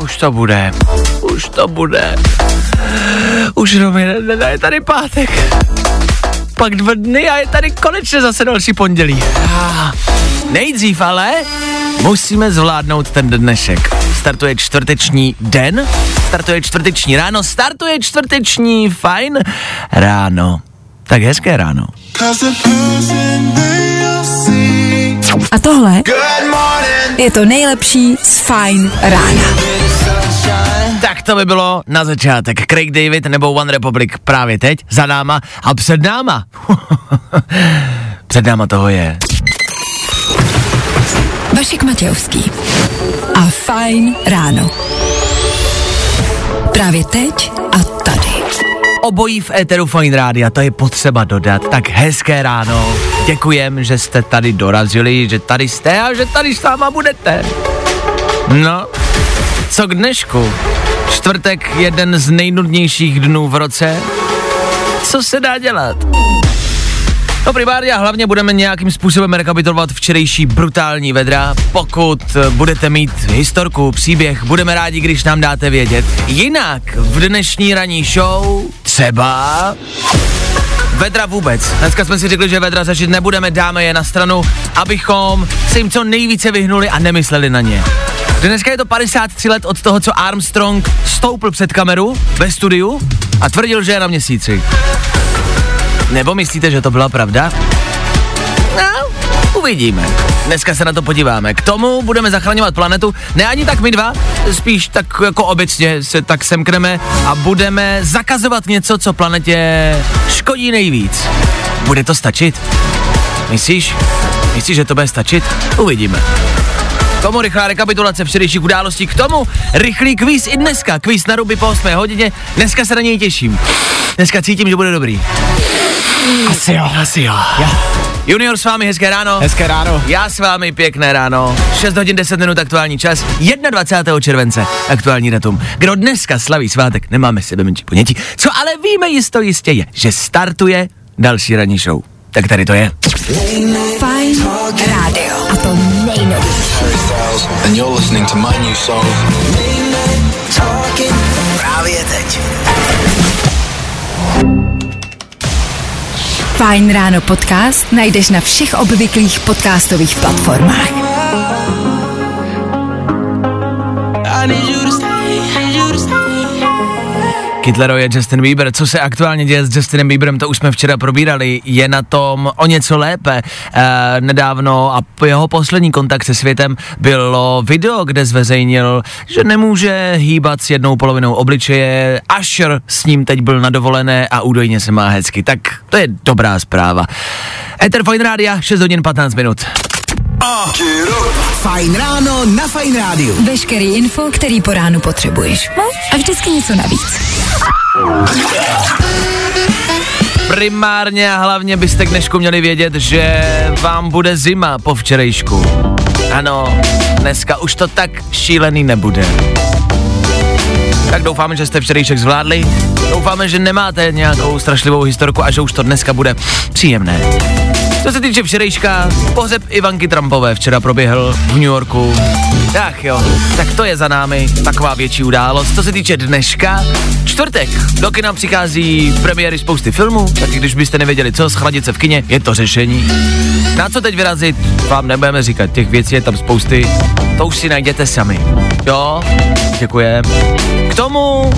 Už to bude. Už to bude. Už jenom jeden den a je tady pátek. Pak dva dny a je tady konečně zase další pondělí. Ah, Nejdřív ale musíme zvládnout ten dnešek. Startuje čtvrteční den, startuje čtvrteční ráno, startuje čtvrteční fajn ráno. Tak hezké ráno. A tohle je to nejlepší z Fine rána. Tak to by bylo na začátek. Craig David nebo One Republic právě teď, za náma a před náma. před náma toho je. Vašek Matějovský. A Fine ráno. Právě teď a tady. Obojí v Eteru Fine Rádia, to je potřeba dodat. Tak hezké ráno. Děkujem, že jste tady dorazili, že tady jste a že tady s náma budete. No, co k dnešku? Čtvrtek, jeden z nejnudnějších dnů v roce. Co se dá dělat? No primárně a hlavně budeme nějakým způsobem rekapitulovat včerejší brutální vedra. Pokud budete mít historku, příběh, budeme rádi, když nám dáte vědět. Jinak v dnešní ranní show třeba Vedra vůbec. Dneska jsme si řekli, že vedra zažít nebudeme, dáme je na stranu, abychom se jim co nejvíce vyhnuli a nemysleli na ně. Dneska je to 53 let od toho, co Armstrong stoupl před kameru ve studiu a tvrdil, že je na měsíci. Nebo myslíte, že to byla pravda? No, uvidíme. Dneska se na to podíváme. K tomu budeme zachraňovat planetu. Ne ani tak my dva, spíš tak jako obecně se tak semkneme a budeme zakazovat něco, co planetě škodí nejvíc. Bude to stačit? Myslíš? Myslíš, že to bude stačit? Uvidíme. K tomu rychlá rekapitulace včerejších událostí, k tomu rychlý kvíz i dneska, kvíz na ruby po 8 hodině, dneska se na něj těším. Dneska cítím, že bude dobrý. Asi jo. Asi jo. Ja. Junior s vámi, hezké ráno. Hezké ráno. Já s vámi, pěkné ráno. 6 hodin 10 minut aktuální čas, 21. července, aktuální datum. Kdo dneska slaví svátek, nemáme sebe menší ponětí. Co ale víme jisto jistě je, že startuje další ranní show. Tak tady to je. Fine Radio. A to nejnovější. and you're listening to my new song. Právě teď. Fajn ráno podcast najdeš na všech obvyklých podcastových platformách. Kitlero je Justin Bieber. Co se aktuálně děje s Justinem Bieberem, to už jsme včera probírali. Je na tom o něco lépe. E, nedávno a jeho poslední kontakt se světem bylo video, kde zveřejnil, že nemůže hýbat s jednou polovinou obličeje. Asher s ním teď byl na dovolené a údajně se má hezky. Tak to je dobrá zpráva. Ether Rádia, 6 hodin 15 minut. Fajn ráno na Fajn rádiu. Veškerý info, který po ránu potřebuješ. No a vždycky něco navíc. Primárně a hlavně byste k dnešku měli vědět, že vám bude zima po včerejšku. Ano, dneska už to tak šílený nebude. Tak doufáme, že jste včerejšek zvládli. Doufáme, že nemáte nějakou strašlivou historku a že už to dneska bude příjemné. Co se týče včerejška, pohřeb Ivanky Trumpové včera proběhl v New Yorku. Tak jo, tak to je za námi taková větší událost. Co se týče dneška, čtvrtek, do kina přichází premiéry spousty filmů, tak když byste nevěděli co, schladit se v kině, je to řešení. Na co teď vyrazit, vám nebudeme říkat, těch věcí je tam spousty, to už si najděte sami. Jo, děkujem. K tomu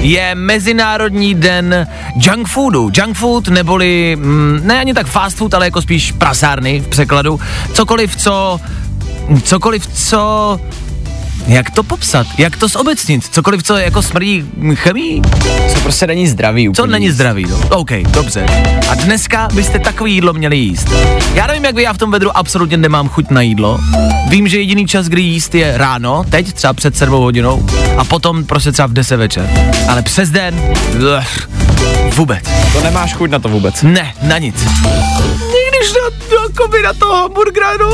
je Mezinárodní den junk foodu. Junk food neboli, mm, ne ani tak fast food, ale jako spíš prasárny v překladu. Cokoliv, co, cokoliv, co jak to popsat, jak to zobecnit, cokoliv, co jako smrdí chemii, Co prostě není zdravý úplně. co není zdravý, no. OK, dobře. A dneska byste takový jídlo měli jíst. Já nevím, jak vy, já v tom vedru absolutně nemám chuť na jídlo. Vím, že jediný čas, kdy jíst je ráno, teď třeba před 7 hodinou, a potom prostě třeba v 10 večer. Ale přes den, ugh, vůbec. To nemáš chuť na to vůbec. Ne, na nic. Když na, jako by na toho hamburgera, no,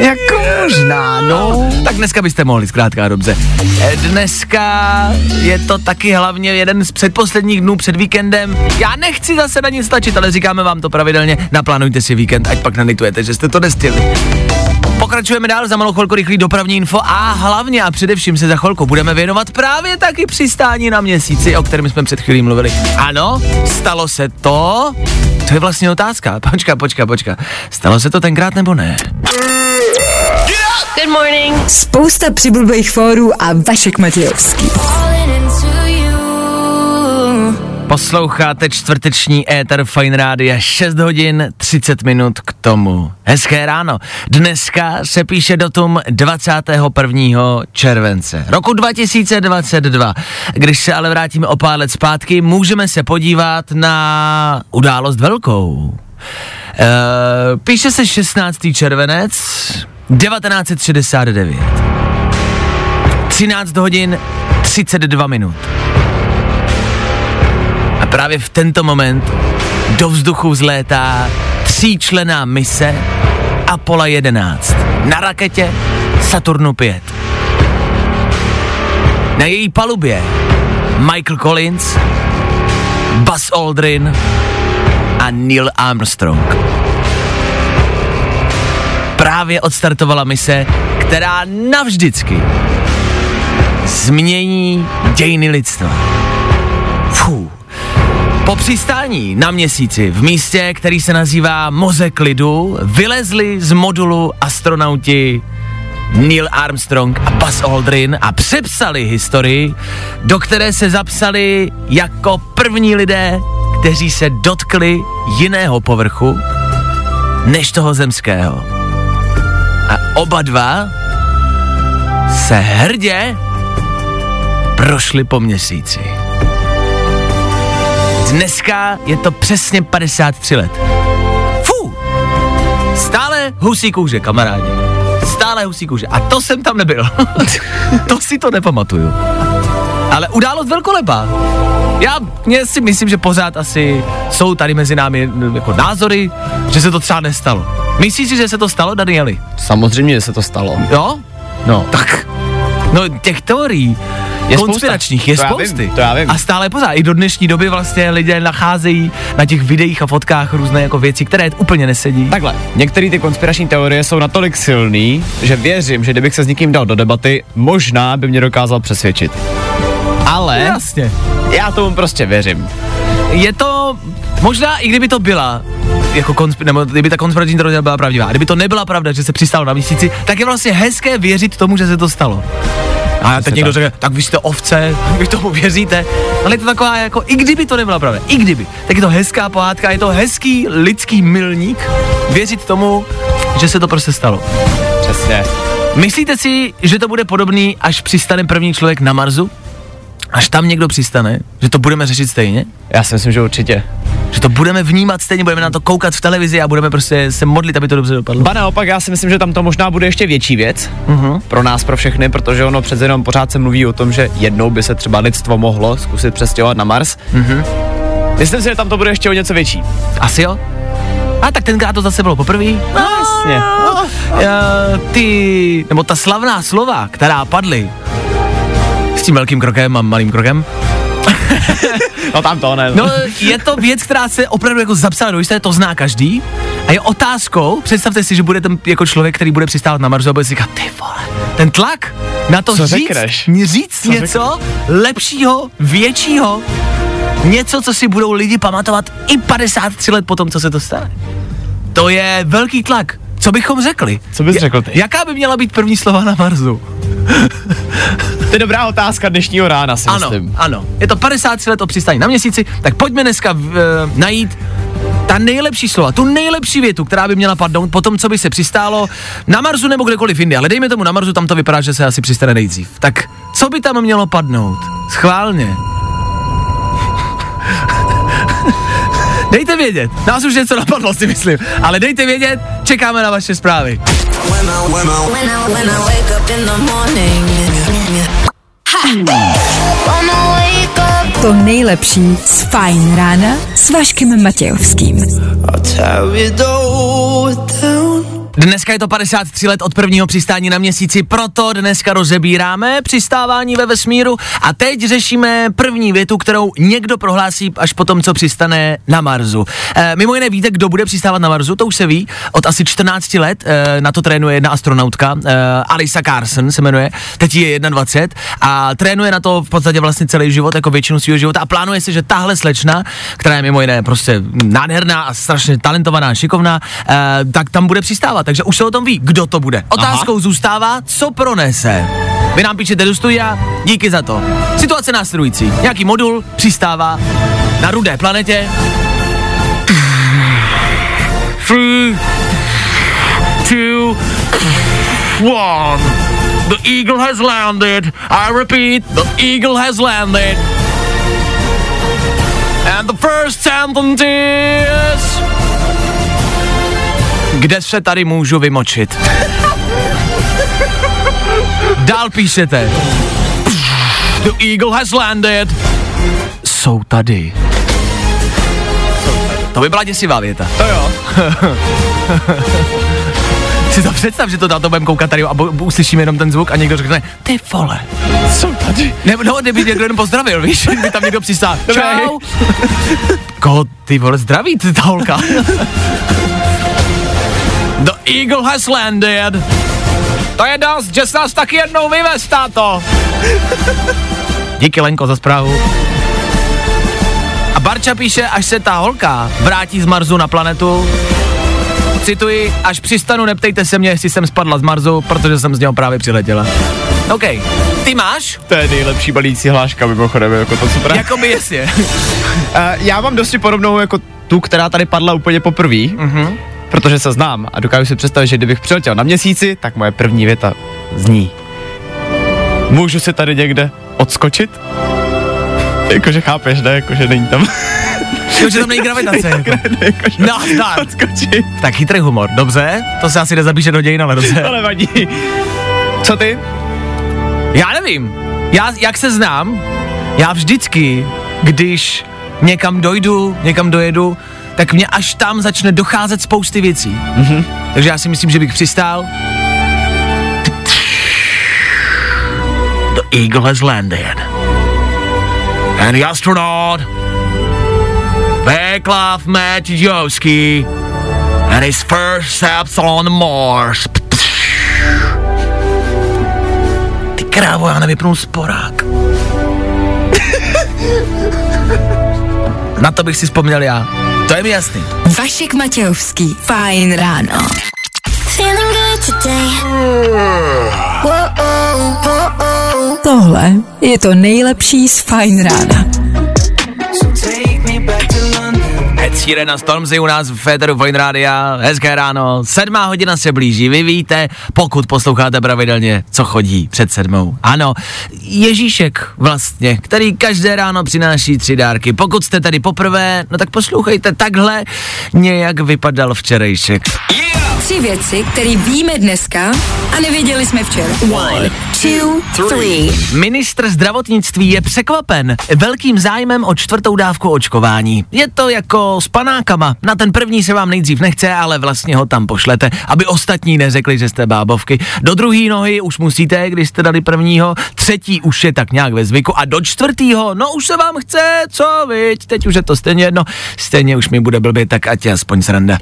Jako možná, no. tak dneska byste mohli, zkrátka dobře. E, Dneska je to taky hlavně jeden z předposledních dnů před víkendem. Já nechci zase na nic stačit, ale říkáme vám to pravidelně. Naplánujte si víkend, ať pak nenitujete, že jste to nestihli. Pokračujeme dál, za malou chvilku rychlý dopravní info a hlavně a především se za chvilku budeme věnovat právě taky přistání na měsíci, o kterém jsme před chvílí mluvili. Ano, stalo se to? To je vlastně otázka. Počka, počka, počka. Stalo se to tenkrát nebo ne? Good morning. Spousta přibulbých fórů a Vašek Matějovský. You. Posloucháte čtvrteční éter Fine Rádia 6 hodin 30 minut k tomu. Hezké ráno. Dneska se píše datum 21. července roku 2022. Když se ale vrátíme o pár let zpátky, můžeme se podívat na událost velkou. E, píše se 16. červenec 1969. 13 hodin 32 minut. Právě v tento moment do vzduchu vzlétá tříčlená mise Apollo 11 na raketě Saturnu 5. Na její palubě Michael Collins, Buzz Aldrin a Neil Armstrong. Právě odstartovala mise, která navždycky změní dějiny lidstva. Po přistání na měsíci v místě, který se nazývá Mozek lidu, vylezli z modulu astronauti Neil Armstrong a Buzz Aldrin a přepsali historii, do které se zapsali jako první lidé, kteří se dotkli jiného povrchu než toho zemského. A oba dva se hrdě prošli po měsíci. Dneska je to přesně 53 let. Fú! Stále husí kůže, kamarádi. Stále husí kůže. A to jsem tam nebyl. to si to nepamatuju. Ale událost velkolepá. Já mě si myslím, že pořád asi jsou tady mezi námi jako názory, že se to třeba nestalo. Myslíš si, že se to stalo, Danieli? Samozřejmě, že se to stalo. Jo? No. Tak. No těch teorií Je konspiračních spousta. je To já spousty. vím, to já vím. A stále pořád. I do dnešní doby vlastně lidé nacházejí na těch videích a fotkách různé jako věci, které úplně nesedí. Takhle, některé ty konspirační teorie jsou natolik silný, že věřím, že kdybych se s někým dal do debaty, možná by mě dokázal přesvědčit. Ale Jasně. já tomu prostě věřím. Je to, možná i kdyby to byla, jako konsp- nebo kdyby ta konspirační teorie byla pravdivá, kdyby to nebyla pravda, že se přistalo na měsíci, tak je vlastně hezké věřit tomu, že se to stalo. A teď někdo tak. řekne, tak vy jste ovce, vy tomu věříte. Ale je to taková jako, i kdyby to nebyla pravda, i kdyby, tak je to hezká pohádka, je to hezký lidský milník věřit tomu, že se to prostě stalo. Přesně. Myslíte si, že to bude podobný, až přistane první člověk na Marsu? Až tam někdo přistane, že to budeme řešit stejně? Já si myslím, že určitě. Že to budeme vnímat stejně, budeme na to koukat v televizi a budeme prostě se modlit, aby to dobře dopadlo. Ba naopak, já si myslím, že tam to možná bude ještě větší věc Mhm. pro nás, pro všechny, protože ono přece jenom pořád se mluví o tom, že jednou by se třeba lidstvo mohlo zkusit přestěhovat na Mars. Mhm. Myslím si, že tam to bude ještě o něco větší. Asi jo? A tak tenkrát to zase bylo poprvé. No, jasně. Uh, ty, nebo ta slavná slova, která padly tím velkým krokem a malým krokem, No tam to ne. No, je to věc, která se opravdu jako zapsala do historie, to zná každý. A je otázkou, představte si, že bude ten jako člověk, který bude přistávat na Marsu a bude si říkat, ty vole, ten tlak na to Co říct, řekneš? říct Co něco lepšího, většího, něco, co si budou lidi pamatovat i 53 let potom, co se to stane. To je velký tlak. Co bychom řekli? Co bys řekl ty? Jaká by měla být první slova na Marsu? To je dobrá otázka dnešního rána, si Ano, myslím. ano. Je to 53 let o přistání na měsíci, tak pojďme dneska v, e, najít ta ta nejlepší slova, tu nejlepší větu, která by měla padnout po tom, co by se přistálo na Marsu nebo kdekoliv jinde, ale dejme tomu na Marsu, tam to vypadá, že se asi přistane nejdřív. Tak co by tam mělo padnout? Schválně. Dejte vědět, nás už něco napadlo, si myslím, ale dejte vědět, čekáme na vaše zprávy. To nejlepší z Fajn rána s Vaškem Matějovským. Dneska je to 53 let od prvního přistání na měsíci, proto dneska rozebíráme přistávání ve vesmíru a teď řešíme první větu, kterou někdo prohlásí až po tom, co přistane na Marsu. E, mimo jiné víte, kdo bude přistávat na Marsu, to už se ví, od asi 14 let e, na to trénuje jedna astronautka, e, Alisa Carson se jmenuje, teď je 21 a trénuje na to v podstatě vlastně celý život, jako většinu svého života a plánuje si, že tahle slečna, která je mimo jiné prostě nádherná a strašně talentovaná, šikovná, e, tak tam bude přistávat takže už se o tom ví, kdo to bude. Otázkou Aha. zůstává, co pronese. Vy nám píšete do studia, díky za to. Situace následující. Nějaký modul přistává na rudé planetě. Three, two, one. The eagle has landed. I repeat, the eagle has landed. And the first sentence is kde se tady můžu vymočit. Dál píšete. The eagle has landed. Jsou tady. To by byla děsivá věta. To jo. si to představ, že to na to budeme koukat tady a uslyšíme jenom ten zvuk a někdo řekne, ty vole. Jsou tady. Ne, no, kdyby někdo jenom pozdravil, víš, kdyby tam někdo přistál. Čau. Koho ty vole zdraví, ty ta holka? The eagle has landed. To je dost, že jsi nás taky jednou vyvez, táto. Díky, Lenko, za zprávu. A Barča píše, až se ta holka vrátí z Marsu na planetu, cituji, až přistanu, neptejte se mě, jestli jsem spadla z Marsu, protože jsem z něho právě přiletěla. OK, ty máš? To je nejlepší balící hláška, mimochodem, jako to, co právě. Jakoby jasně. Uh, já mám dosti podobnou jako tu, která tady padla úplně poprvé. Mhm. Protože se znám a dokážu si představit, že kdybych přiletěl na měsíci, tak moje první věta zní. Můžu si tady někde odskočit? Jakože chápeš, ne? Jakože není tam. Jo, že tam není gravitace. jako. Jakože No, tak. odskočit. Tak chytrý humor, dobře? To se asi nezapíše do dějin, ale dobře. To nevadí. Co ty? Já nevím. Já, jak se znám, já vždycky, když někam dojdu, někam dojedu, tak mě až tam začne docházet spousty věcí. Mm-hmm. Takže já si myslím, že bych přistál. The eagle has landed. And the astronaut Václav Matějovský and his first steps on the Mars. Ty krávo, já nevypnul sporák. Na to bych si vzpomněl já. To je mi jasný. Vašek Matějovský. Fajn ráno. Tohle je to nejlepší z Fajn rána. Ed Sheeran a Stormzy u nás v Féteru Fine Rádia. Hezké ráno, sedmá hodina se blíží. Vy víte, pokud posloucháte pravidelně, co chodí před sedmou. Ano, Ježíšek vlastně, který každé ráno přináší tři dárky. Pokud jste tady poprvé, no tak poslouchejte takhle, nějak vypadal včerejšek. Tři věci, které víme dneska a nevěděli jsme včera. One, two, three. Ministr zdravotnictví je překvapen velkým zájmem o čtvrtou dávku očkování. Je to jako s panákama. Na ten první se vám nejdřív nechce, ale vlastně ho tam pošlete, aby ostatní neřekli, že jste bábovky. Do druhé nohy už musíte, když jste dali prvního, třetí už je tak nějak ve zvyku a do čtvrtého, no už se vám chce, co viď, teď už je to stejně jedno, stejně už mi bude blbě, tak ať je aspoň sranda.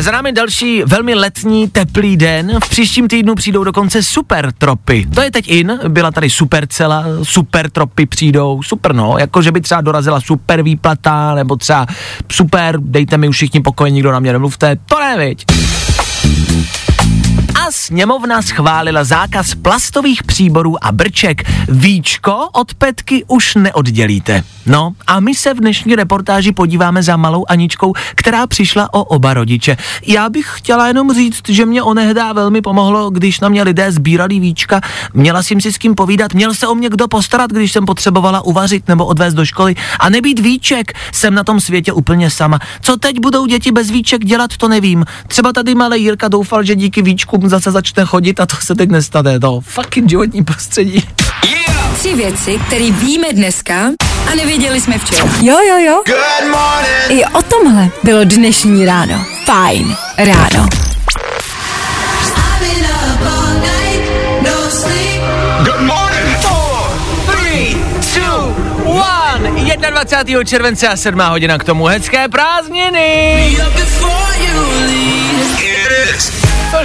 Za námi další velmi letní, teplý den. V příštím týdnu přijdou dokonce super tropy. To je teď in, byla tady super cela, super tropy přijdou, super no, jako že by třeba dorazila super výplata, nebo třeba super, dejte mi už všichni pokoj, nikdo na mě nemluvte, to ne, viď. Sněmovna schválila zákaz plastových příborů a brček. Víčko od Petky už neoddělíte. No a my se v dnešní reportáži podíváme za malou Aničkou, která přišla o oba rodiče. Já bych chtěla jenom říct, že mě onehdá velmi pomohlo, když na mě lidé sbírali víčka. Měla jsem si s kým povídat, měl se o mě kdo postarat, když jsem potřebovala uvařit nebo odvést do školy. A nebýt víček, jsem na tom světě úplně sama. Co teď budou děti bez víček dělat, to nevím. Třeba tady malý Jirka doufal, že díky víčkům zase začne chodit a to se teď nestane. To fucking životní prostředí. Tři věci, které víme dneska a nevěděli jsme včera. Jo, jo, jo. Good morning. I o tomhle bylo dnešní ráno. Fajn ráno. Three, two, one. 21. července a 7. hodina k tomu hezké prázdniny.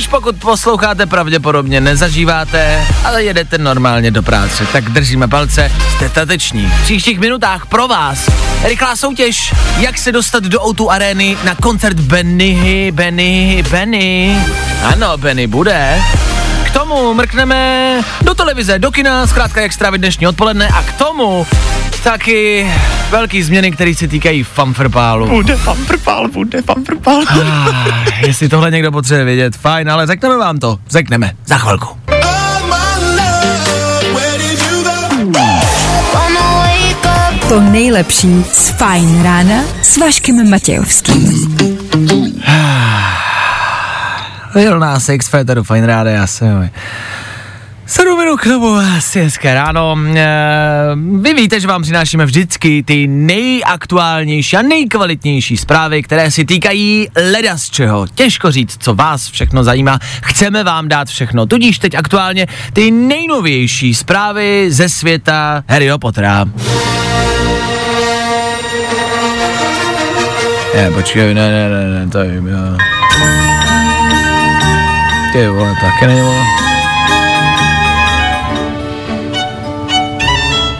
Což pokud posloucháte, pravděpodobně nezažíváte, ale jedete normálně do práce. Tak držíme palce, jste tateční. V příštích minutách pro vás rychlá soutěž, jak se dostat do O2 arény na koncert Benny, Benny, Benny. Ano, Benny bude. K tomu mrkneme do televize, do kina, zkrátka jak strávit dnešní odpoledne a k tomu taky velký změny, které se týkají fanfrpálu. Bude fanfrpál, bude fanfrpál. Ah, jestli tohle někdo potřebuje vědět, fajn, ale řekneme vám to. Řekneme za chvilku. To nejlepší z Fajn rána s Vaškem Matějovským. Lil Nas X, Féteru, fajn ráda, já jsem. Sedm minut k tomu, hezké ráno. E, vy víte, že vám přinášíme vždycky ty nejaktuálnější a nejkvalitnější zprávy, které si týkají leda z čeho. Těžko říct, co vás všechno zajímá. Chceme vám dát všechno. Tudíž teď aktuálně ty nejnovější zprávy ze světa Harryho Pottera. Ne, počkej, ne, ne, ne, ne, to je... Ty vole, taky není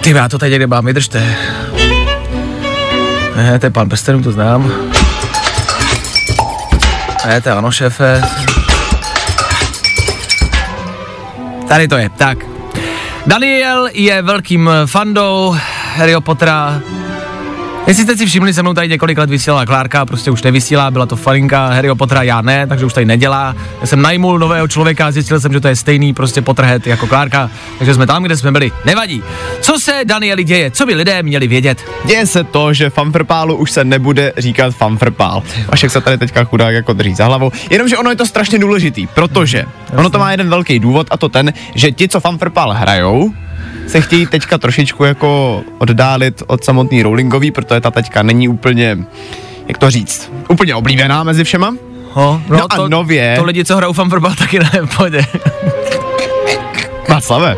Ty já to tady někde mám, vydržte. Ne, to je pan Prstenů, to znám. Ne, to je ano, šéfe. Tady to je, tak. Daniel je velkým fandou Harryho Pottera. Jestli jste si všimli, se mnou tady několik let vysílala Klárka, prostě už nevysílá, byla to faninka Harryho Pottera, já ne, takže už tady nedělá. Já jsem najmul nového člověka a zjistil jsem, že to je stejný prostě Potterhead jako Klárka, takže jsme tam, kde jsme byli. Nevadí. Co se Danieli děje? Co by lidé měli vědět? Děje se to, že fanfrpálu už se nebude říkat fanfrpál. Vašek se tady teďka chudák jako drží za hlavou. Jenomže ono je to strašně důležitý, protože ono to má jeden velký důvod a to ten, že ti, co fanfrpál hrajou, se chtějí teďka trošičku jako oddálit od samotný Rowlingový, protože ta teďka není úplně, jak to říct, úplně oblíbená mezi všema. Ho, No a nově- To lidi, co hrajou fanfrobal, taky ne, pojde. Václave.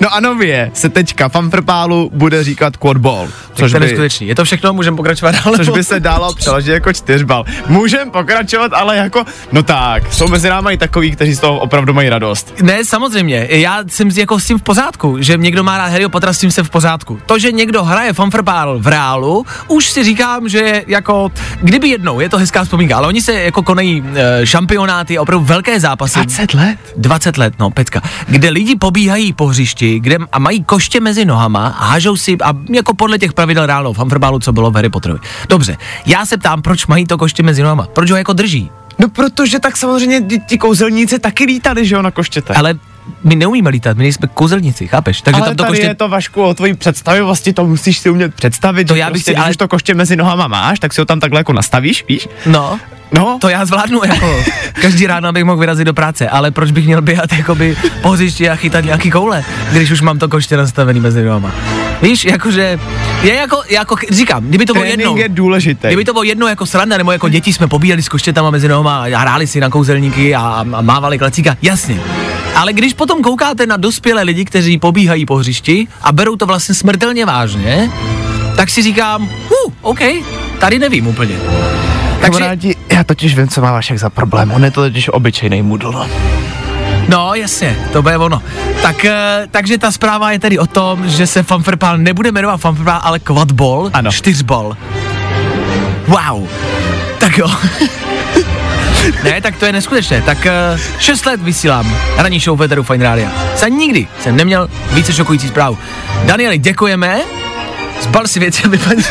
No a nově se teďka fanfrpálu bude říkat quadball, Což je by, skutečný. Je to všechno, můžeme pokračovat dál. což by se dalo přeložit jako čtyřbal. Můžem pokračovat, ale jako, no tak, jsou mezi námi i takový, kteří z toho opravdu mají radost. Ne, samozřejmě. Já jsem jako s tím v pořádku, že někdo má rád Harryho Pottera, s tím jsem v pořádku. To, že někdo hraje fanfrpál v reálu, už si říkám, že jako, kdyby jednou, je to hezká vzpomínka, ale oni se jako konají e, šampionáty, opravdu velké zápasy. 20 let? 20 let, no, Petka. Kde lidi pobíhají po hřišti, kde a mají koště mezi nohama a hážou si, a jako podle těch pravidel reálného fanfrbálu, co bylo v Harry Potterovi. Dobře, já se ptám, proč mají to koště mezi nohama? Proč ho jako drží? No protože tak samozřejmě ti- kouzelníci taky lítali, že jo, na koštěte. Ale my neumíme lítat, my nejsme kouzelníci, chápeš? Takže ale tam to tady koště... je to Vašku o tvojí představivosti, to musíš si umět představit, To že já bych prostě, si- když ale- už to koště mezi nohama máš, tak si ho tam takhle jako nastavíš, víš? No, No, to já zvládnu jako každý ráno, abych mohl vyrazit do práce, ale proč bych měl běhat jakoby po hřišti a chytat nějaký koule, když už mám to koště nastavený mezi nohama. Víš, jakože, je jako, jako, říkám, kdyby to bylo jednou, je důležitý. Kdyby to bylo jedno jako sranda, nebo jako děti jsme pobíjeli s koštětama mezi nohama a hráli si na kouzelníky a, a mávali klacíka, jasně. Ale když potom koukáte na dospělé lidi, kteří pobíhají po hřišti a berou to vlastně smrtelně vážně, tak si říkám, uh, OK, tady nevím úplně. Takže, Kamarádi, já totiž vím, co má Vašek za problém. On je to totiž obyčejný mudl. no jasně, to bude ono. Tak, eh, takže ta zpráva je tedy o tom, že se fanfrpál nebude jmenovat fanfrpál, ale quadball, Ano. čtyřbal. Wow. Tak jo. Ne, tak to je neskutečné. Tak uh, 6 let vysílám ranní show Veteru Fine Radio. Za nikdy jsem neměl více šokující zprávu. Danieli, děkujeme. Zbal si věci, aby paní...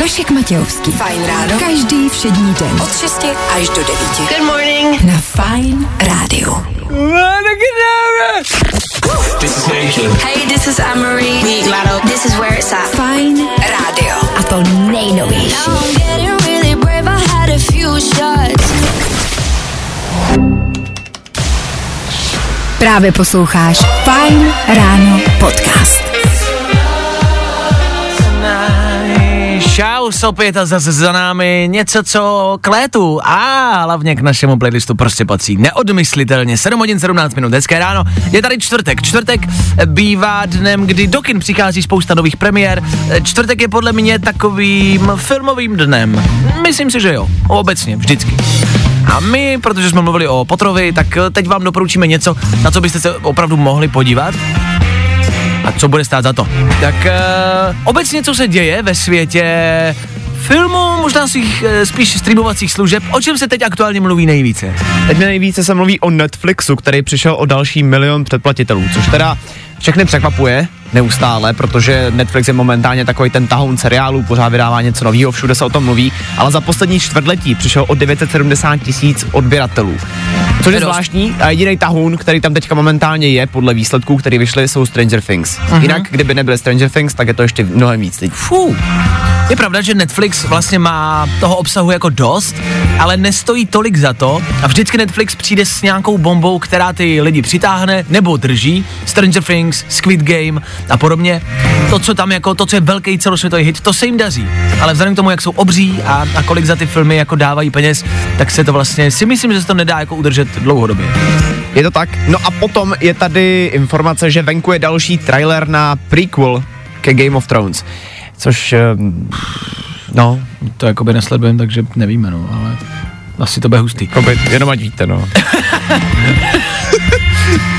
Vašek Matějovský. Fajn ráno. Každý všední den. Od 6 až do 9. Good morning. Na Fajn rádiu. Hey, this is Anne-Marie. We Lotto. This is where it's at. Fajn rádio. A to nejnovější. I'm getting really brave. I had a few shots. Právě posloucháš Fajn ráno podcast. Šaus opět a zase za námi něco, co k létu a hlavně k našemu playlistu prostě patří. Neodmyslitelně 7 hodin 17 minut, hezké ráno. Je tady čtvrtek. Čtvrtek bývá dnem, kdy do kin přichází spousta nových premiér. Čtvrtek je podle mě takovým filmovým dnem. Myslím si, že jo. Obecně, vždycky. A my, protože jsme mluvili o Potrovi, tak teď vám doporučíme něco, na co byste se opravdu mohli podívat a co bude stát za to. Tak uh, obecně, co se děje ve světě filmů, možná svých, uh, spíš streamovacích služeb, o čem se teď aktuálně mluví nejvíce? Teď nejvíce se mluví o Netflixu, který přišel o další milion předplatitelů, což teda všechny překvapuje neustále, protože Netflix je momentálně takový ten tahoun seriálů, pořád vydává něco nového, všude se o tom mluví, ale za poslední čtvrtletí přišel o 970 tisíc odběratelů. Což je zvláštní a jediný tahoun, který tam teďka momentálně je, podle výsledků, které vyšly, jsou Stranger Things. Uh-huh. Jinak, kdyby nebyly Stranger Things, tak je to ještě mnohem víc teď. Fů. Je pravda, že Netflix vlastně má toho obsahu jako dost, ale nestojí tolik za to a vždycky Netflix přijde s nějakou bombou, která ty lidi přitáhne nebo drží. Stranger Things, Squid Game a podobně. To, co tam jako, to, co je velký celosvětový hit, to se jim daří. Ale vzhledem k tomu, jak jsou obří a, a kolik za ty filmy jako dávají peněz, tak se to vlastně, si myslím, že se to nedá jako udržet dlouhodobě. Je to tak? No a potom je tady informace, že venku je další trailer na prequel ke Game of Thrones. Což, ehm, no, To jakoby nesledujeme, takže nevíme, no, ale asi to bude hustý. jakoby, jenom ať víte, no.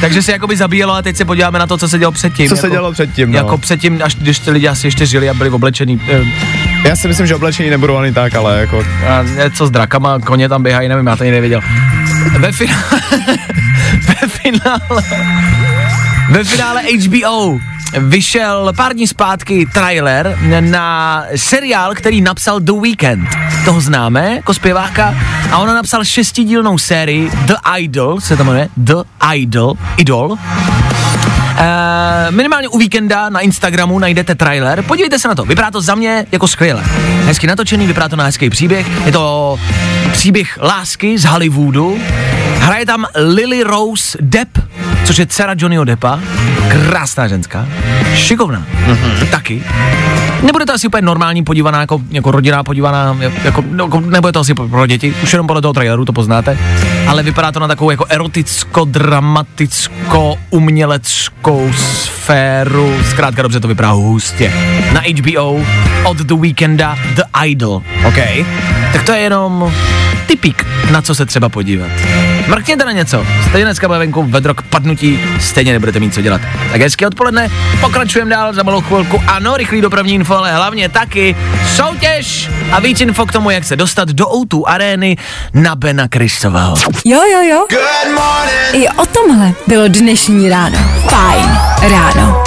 Takže se jakoby zabíjelo a teď se podíváme na to, co se dělo předtím. Co jako, se dělo předtím, no. Jako předtím, až když ty lidi asi ještě žili a byli oblečení. eh, Já si myslím, že oblečení nebudou ani tak, ale jako, A něco s drakama, koně tam běhají, nevím, já to ani nevěděl. Ve finále, ve finále, ve finále HBO vyšel pár dní zpátky trailer na seriál, který napsal The Weeknd. Toho známe jako zpěváka a ona napsal šestidílnou sérii The Idol, se to jmenuje The Idol, Idol. Uh, minimálně u víkenda na Instagramu najdete trailer. Podívejte se na to, vypadá to za mě jako skvěle. Hezky natočený, vypadá to na hezký příběh. Je to příběh lásky z Hollywoodu. Hraje tam Lily Rose Depp, což je dcera Johnnyho Deppa. Krásná ženská. Šikovná. Mm-hmm. Taky. Nebude to asi úplně normální podívaná, jako, jako rodinná podívaná, jako, no, jako, nebude to asi pro- pro děti, už jenom podle toho traileru to poznáte, ale vypadá to na takovou jako eroticko-dramaticko-uměleckou sféru, zkrátka dobře to vypadá hustě. Na HBO od The Weekenda The Idol. OK. Tak to je jenom typík, na co se třeba podívat. Mrkněte na něco, stejně dneska bude venku vedro k padnutí, stejně nebudete mít co dělat. Tak hezké odpoledne, pokračujeme dál za malou chvilku. Ano, rychlý dopravní info, ale hlavně taky soutěž a víc info k tomu, jak se dostat do O2 arény na Bena Kristového. Jo, jo, jo. Good morning. I o tomhle bylo dnešní ráno. Fajn ráno.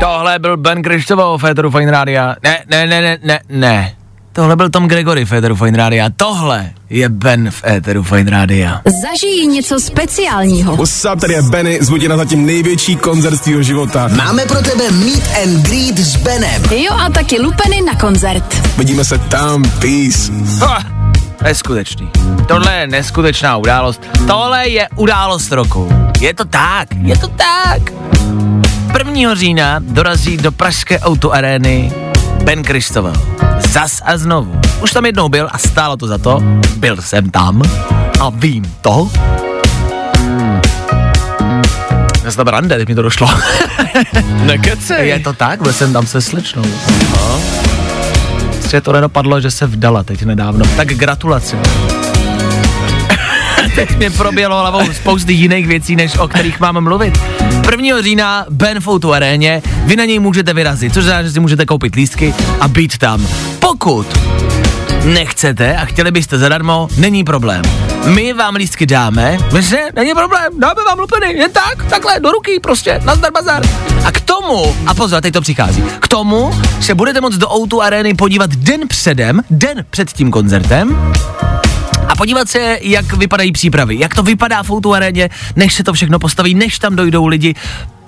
Tohle byl Ben Krištovo, Féteru Fine Rádia. Ne, ne, ne, ne, ne, ne. Tohle byl Tom Gregory, Féteru Fine Rádia. Tohle je Ben v Éteru Fine Rádia. Zažijí něco speciálního. What's up, tady je Benny, zvu tě na zatím největší koncert svého života. Máme pro tebe Meet and Greet s Benem. Jo a taky lupeny na koncert. Vidíme se tam, peace. Ha, neskutečný. Tohle je neskutečná událost. Tohle je událost roku. Je to tak, je to tak. 1. října dorazí do pražské autoarény Ben Kristoval. Zas a znovu. Už tam jednou byl a stálo to za to. Byl jsem tam a vím to. Zase tam rande, teď mi to došlo. Nekecej. Je to tak, byl jsem tam se slečnou. No. Prostě to nedopadlo, že se vdala teď nedávno. Tak gratulace. Teď mě probělo hlavou spousty jiných věcí, než o kterých mám mluvit. 1. října Ben v Outu aréně, vy na něj můžete vyrazit, což znamená, že si můžete koupit lístky a být tam. Pokud nechcete a chtěli byste zadarmo, není problém. My vám lístky dáme, že není problém, dáme vám lupeny, jen tak, takhle, do ruky, prostě, nazdar bazar. A k tomu, a pozor, teď to přichází, k tomu se budete moct do Outu arény podívat den předem, den před tím koncertem, podívat se, jak vypadají přípravy, jak to vypadá v aréně, než se to všechno postaví, než tam dojdou lidi,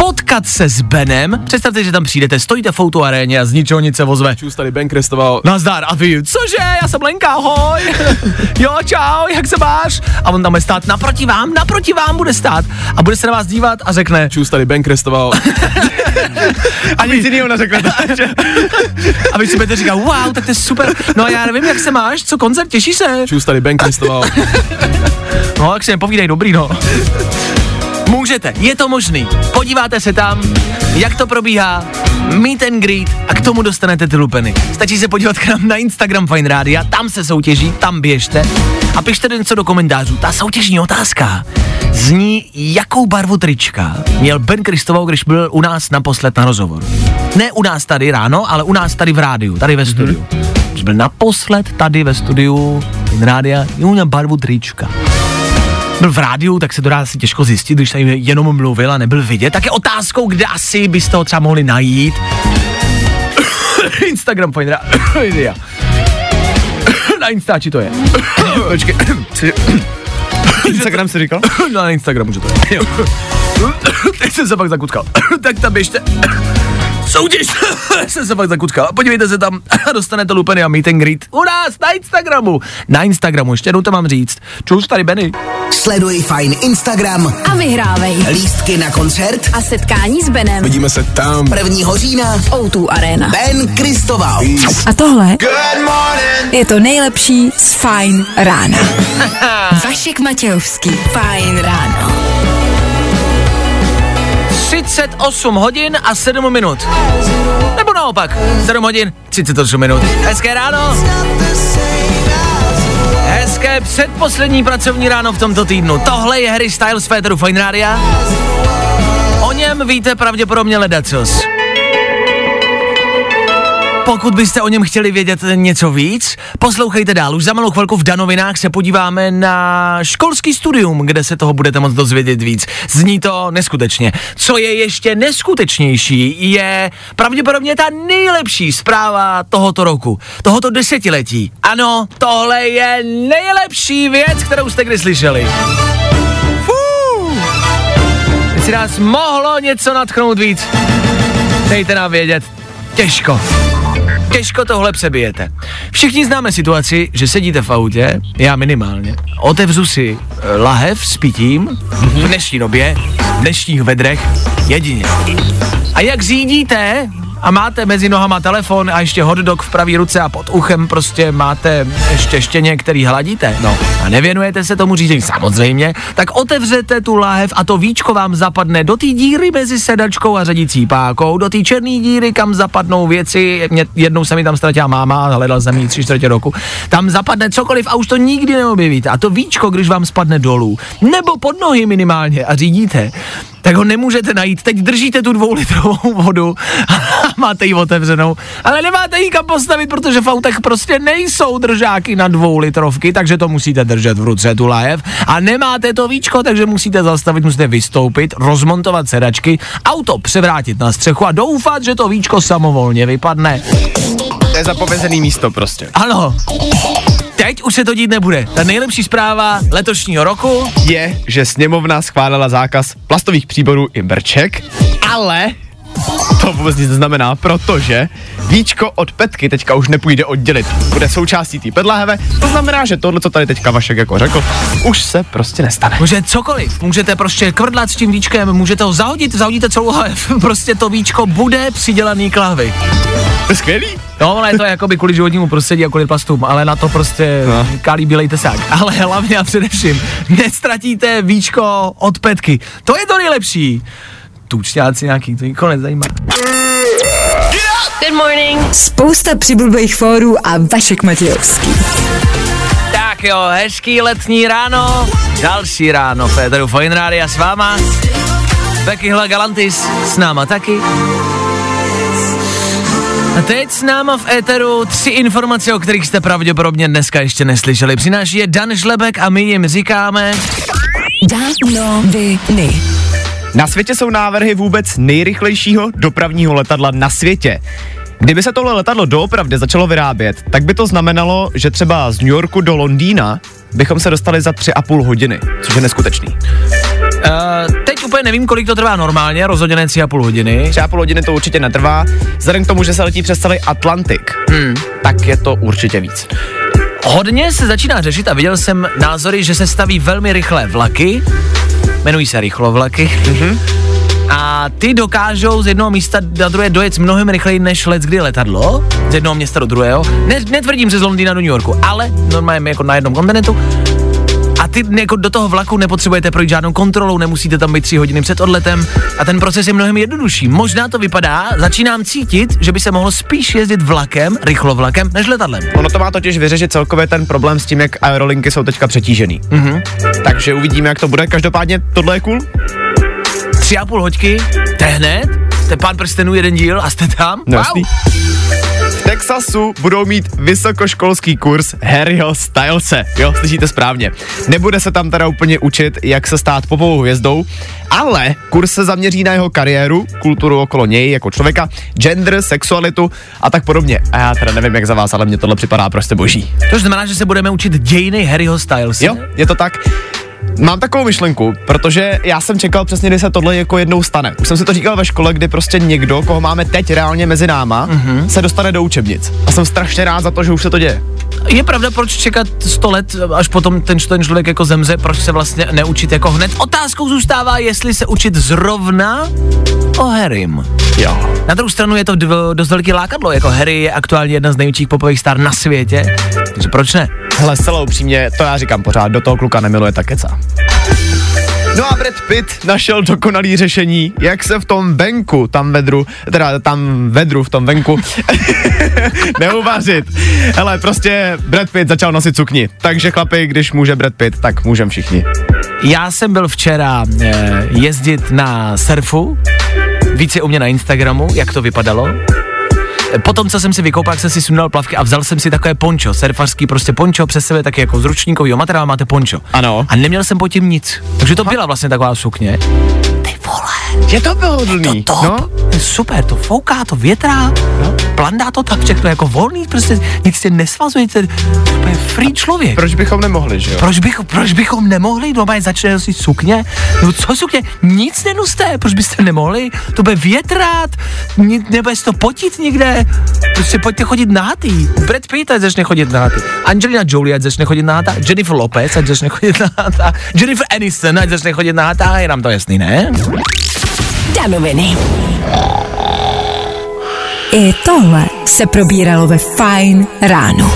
potkat se s Benem, představte, že tam přijdete, stojíte v aréně a z ničeho nic se ozve. Čus tady Ben Krestoval. Nazdar, a vy, cože, já jsem Lenka, ahoj, jo, čau, jak se máš? A on tam bude stát naproti vám, naproti vám bude stát a bude se na vás dívat a řekne, Čus tady Ben Krestoval. A nic jiného neřeknete. a vy si budete říkat, wow, tak to je super, no a já nevím, jak se máš, co koncert, těšíš se? Čus tady Ben Krestoval. No, jak si nepovídej, dobrý, no. Můžete, je to možný. Podíváte se tam, jak to probíhá, meet and greet a k tomu dostanete ty lupeny. Stačí se podívat k nám na Instagram Fine Radio, tam se soutěží, tam běžte a pište něco do komentářů. Ta soutěžní otázka zní, jakou barvu trička měl Ben Kristovou, když byl u nás naposled na rozhovor. Ne u nás tady ráno, ale u nás tady v rádiu, tady ve studiu. Když byl naposled tady ve studiu Fine Rádia, měl barvu trička byl v rádiu, tak se to dá asi těžko zjistit, když tady jenom mluvil a nebyl vidět. Tak je otázkou, kde asi byste ho třeba mohli najít. Instagram Fine Radio. Na Instači to je. Počkej. Instagram si říkal? No, na Instagramu, že to je. Jo. Teď jsem se fakt zakutkal. tak tam běžte. Soutěž jsem se fakt zakutkal. Podívejte se tam a dostanete lupeny a meet and greet u nás na Instagramu. Na Instagramu, ještě jednou to mám říct. Čus tady Benny. Sleduj Fine Instagram, A vyhrávej. lístky na koncert A setkání s Benem. Vidíme se tam. 1. října O2 Arena. Ben Kristoval. A tohle je to nejlepší z Fine rána. Vašek Matějovský. Fine ráno. 38 hodin a 7 minut. Nebo naopak, 7 hodin, 38 minut. Hezké ráno. Hezké předposlední pracovní ráno v tomto týdnu. Tohle je Harry Styles Féteru Fine Rádia. O něm víte pravděpodobně ledacos. Pokud byste o něm chtěli vědět něco víc, poslouchejte dál. Už za malou chvilku v Danovinách se podíváme na školský studium, kde se toho budete moct dozvědět víc. Zní to neskutečně. Co je ještě neskutečnější, je pravděpodobně ta nejlepší zpráva tohoto roku, tohoto desetiletí. Ano, tohle je nejlepší věc, kterou jste kdy slyšeli. Jestli nás mohlo něco natchnout víc, dejte nám vědět. Těžko. Těžko tohle přebijete. Všichni známe situaci, že sedíte v autě, já minimálně, otevřu si eh, lahev s pitím v dnešní době, v dnešních vedrech, jedině. A jak řídíte a máte mezi nohama telefon a ještě hotdog v pravý ruce a pod uchem prostě máte ještě štěně, který hladíte, no a nevěnujete se tomu řízení. Samozřejmě, tak otevřete tu láhev a to víčko vám zapadne do té díry mezi sedačkou a řadící pákou, do té černé díry, kam zapadnou věci, mě, jednou se mi tam ztratila máma, hledal jsem ji tři čtvrtě roku, tam zapadne cokoliv a už to nikdy neobjevíte. A to víčko, když vám spadne dolů, nebo pod nohy minimálně a řídíte, tak ho nemůžete najít. Teď držíte tu dvoulitrovou vodu a máte ji otevřenou, ale nemáte ji kam postavit, protože v autech prostě nejsou držáky na dvoulitrovky, takže to musíte držet v ruce tu lajev a nemáte to víčko, takže musíte zastavit, musíte vystoupit, rozmontovat sedačky, auto převrátit na střechu a doufat, že to víčko samovolně vypadne. To je zapovězený místo prostě. Ano, teď už se to dít nebude. Ta nejlepší zpráva letošního roku Je, že sněmovna schválila zákaz plastových příborů i brček, ale to vůbec nic neznamená, protože víčko od petky teďka už nepůjde oddělit. Bude součástí té pedlahve, to znamená, že tohle, co tady teďka Vašek jako řekl, už se prostě nestane. Může cokoliv, můžete prostě kvrdlat s tím víčkem, můžete ho zahodit, zahodíte celou lahev, prostě to víčko bude přidělaný k lahvi. To je skvělý. No, ale je to jakoby kvůli životnímu prostředí a kvůli plastům, ale na to prostě no. No. kálí bílej tesák. Ale hlavně a především, nestratíte víčko od petky. To je to nejlepší. Tučňáci nějaký, to nikoho nezajímá. Good morning. Spousta přibulbých fórů a Vašek Matějovský. Tak jo, hezký letní ráno. Další ráno v Éteru Fine Rádia s váma. Becky Hla Galantis s náma taky. A teď s náma v éteru tři informace, o kterých jste pravděpodobně dneska ještě neslyšeli. Přináší je Dan Žlebek a my jim říkáme... Danoviny. Na světě jsou návrhy vůbec nejrychlejšího dopravního letadla na světě. Kdyby se tohle letadlo doopravdy začalo vyrábět, tak by to znamenalo, že třeba z New Yorku do Londýna bychom se dostali za tři a půl hodiny, což je neskutečný. Uh, teď úplně nevím, kolik to trvá normálně, rozhodně ne tři a půl hodiny. Tři a půl hodiny to určitě netrvá, vzhledem k tomu, že se letí přes celý Atlantik, hmm. tak je to určitě víc. Hodně se začíná řešit a viděl jsem názory, že se staví velmi rychlé vlaky, jmenují se rychlovlaky, mm-hmm. a ty dokážou z jednoho místa na druhé dojet mnohem rychleji než let kdy letadlo, z jednoho města do druhého. Ne, netvrdím, že z Londýna do New Yorku, ale normálně jako na jednom kontinentu. Ty jako do toho vlaku nepotřebujete projít žádnou kontrolou, nemusíte tam být tři hodiny před odletem a ten proces je mnohem jednodušší. Možná to vypadá, začínám cítit, že by se mohlo spíš jezdit vlakem, rychlovlakem, než letadlem. Ono to má totiž vyřešit celkově ten problém s tím, jak aerolinky jsou teďka přetížený. Mm-hmm. Takže uvidíme, jak to bude. Každopádně tohle je cool. Tři a půl hoďky, to je hned, jste pán prstenů jeden díl a jste tam? No, jasný. V Texasu budou mít vysokoškolský kurz Harryho Stylese. Jo, slyšíte správně. Nebude se tam teda úplně učit, jak se stát popovou hvězdou, ale kurz se zaměří na jeho kariéru, kulturu okolo něj jako člověka, gender, sexualitu a tak podobně. A já teda nevím, jak za vás, ale mně tohle připadá prostě boží. To znamená, že se budeme učit dějiny Harryho Stylese? Jo, je to tak. Mám takovou myšlenku, protože já jsem čekal přesně, kdy se tohle jako jednou stane. Už jsem si to říkal ve škole, kdy prostě někdo, koho máme teď reálně mezi náma, mm-hmm. se dostane do učebnic. A jsem strašně rád za to, že už se to děje. Je pravda, proč čekat 100 let, až potom ten, ten člověk jako zemře, proč se vlastně neučit jako hned? Otázkou zůstává, jestli se učit zrovna o Harrym. Jo. Na druhou stranu je to dost velký lákadlo, jako Harry je aktuálně jedna z největších popových star na světě, takže proč ne? Hele, zcela upřímně, to já říkám pořád, do toho kluka nemiluje ta keca. No a Brad Pitt našel dokonalý řešení, jak se v tom venku, tam vedru, teda tam vedru v tom venku, neuvařit. Hele, prostě Brad Pitt začal nosit sukni, takže chlapi, když může Brad Pitt, tak můžem všichni. Já jsem byl včera eh, jezdit na surfu, více u mě na Instagramu, jak to vypadalo. Potom, co jsem si vykoupal, jak jsem si sundal plavky a vzal jsem si takové pončo, surfařský prostě pončo přes sebe, taky jako z ručníkového materiálu máte pončo. Ano. A neměl jsem pod tím nic. Takže to byla vlastně taková sukně. Ty vole, Je to pohodlný, to top. no? Je super, to fouká, to větrá, no? plandá to tak všechno jako volný, prostě nic tě nesvazuje, to je free člověk. Proč bychom nemohli, že jo? Proč, bych, proč bychom nemohli? Normálně začne nosit sukně? No co sukně? Nic nenuste, proč byste nemohli? To bude větrát, nebude to potit nikde. Prostě pojďte chodit nahátý. Brad Pitt ať začne chodit nahátý. Angelina Jolie ať začne chodit nahátá. Jennifer Lopez ať začne chodit nahátá. Jennifer Aniston ať začne chodit nahátá. Je nám to jasný, ne? Danoviny. I tohle se probíralo ve Fine ráno.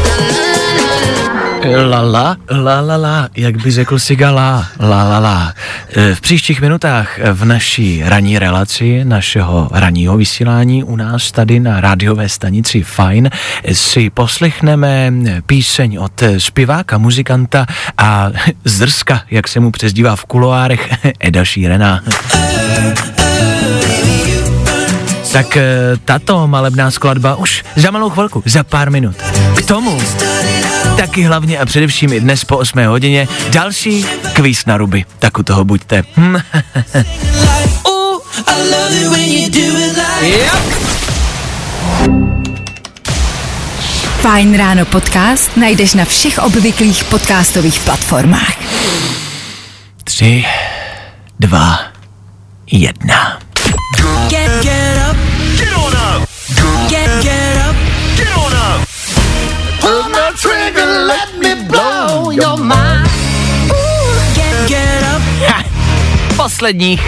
La la, la la la, jak by řekl si gala, la la la. E, V příštích minutách v naší ranní relaci, našeho ranního vysílání u nás tady na rádiové stanici Fine si poslechneme píseň od zpěváka, muzikanta a zrska, jak se mu přezdívá v kuloárech, Eda Šírena. Tak tato malebná skladba už za malou chvilku, za pár minut. K tomu taky hlavně a především i dnes po 8 hodině další kvíz na ruby. Tak u toho buďte. Hm. Fine ráno podcast najdeš na všech obvyklých podcastových platformách. Tři, dva, jedna. Posledních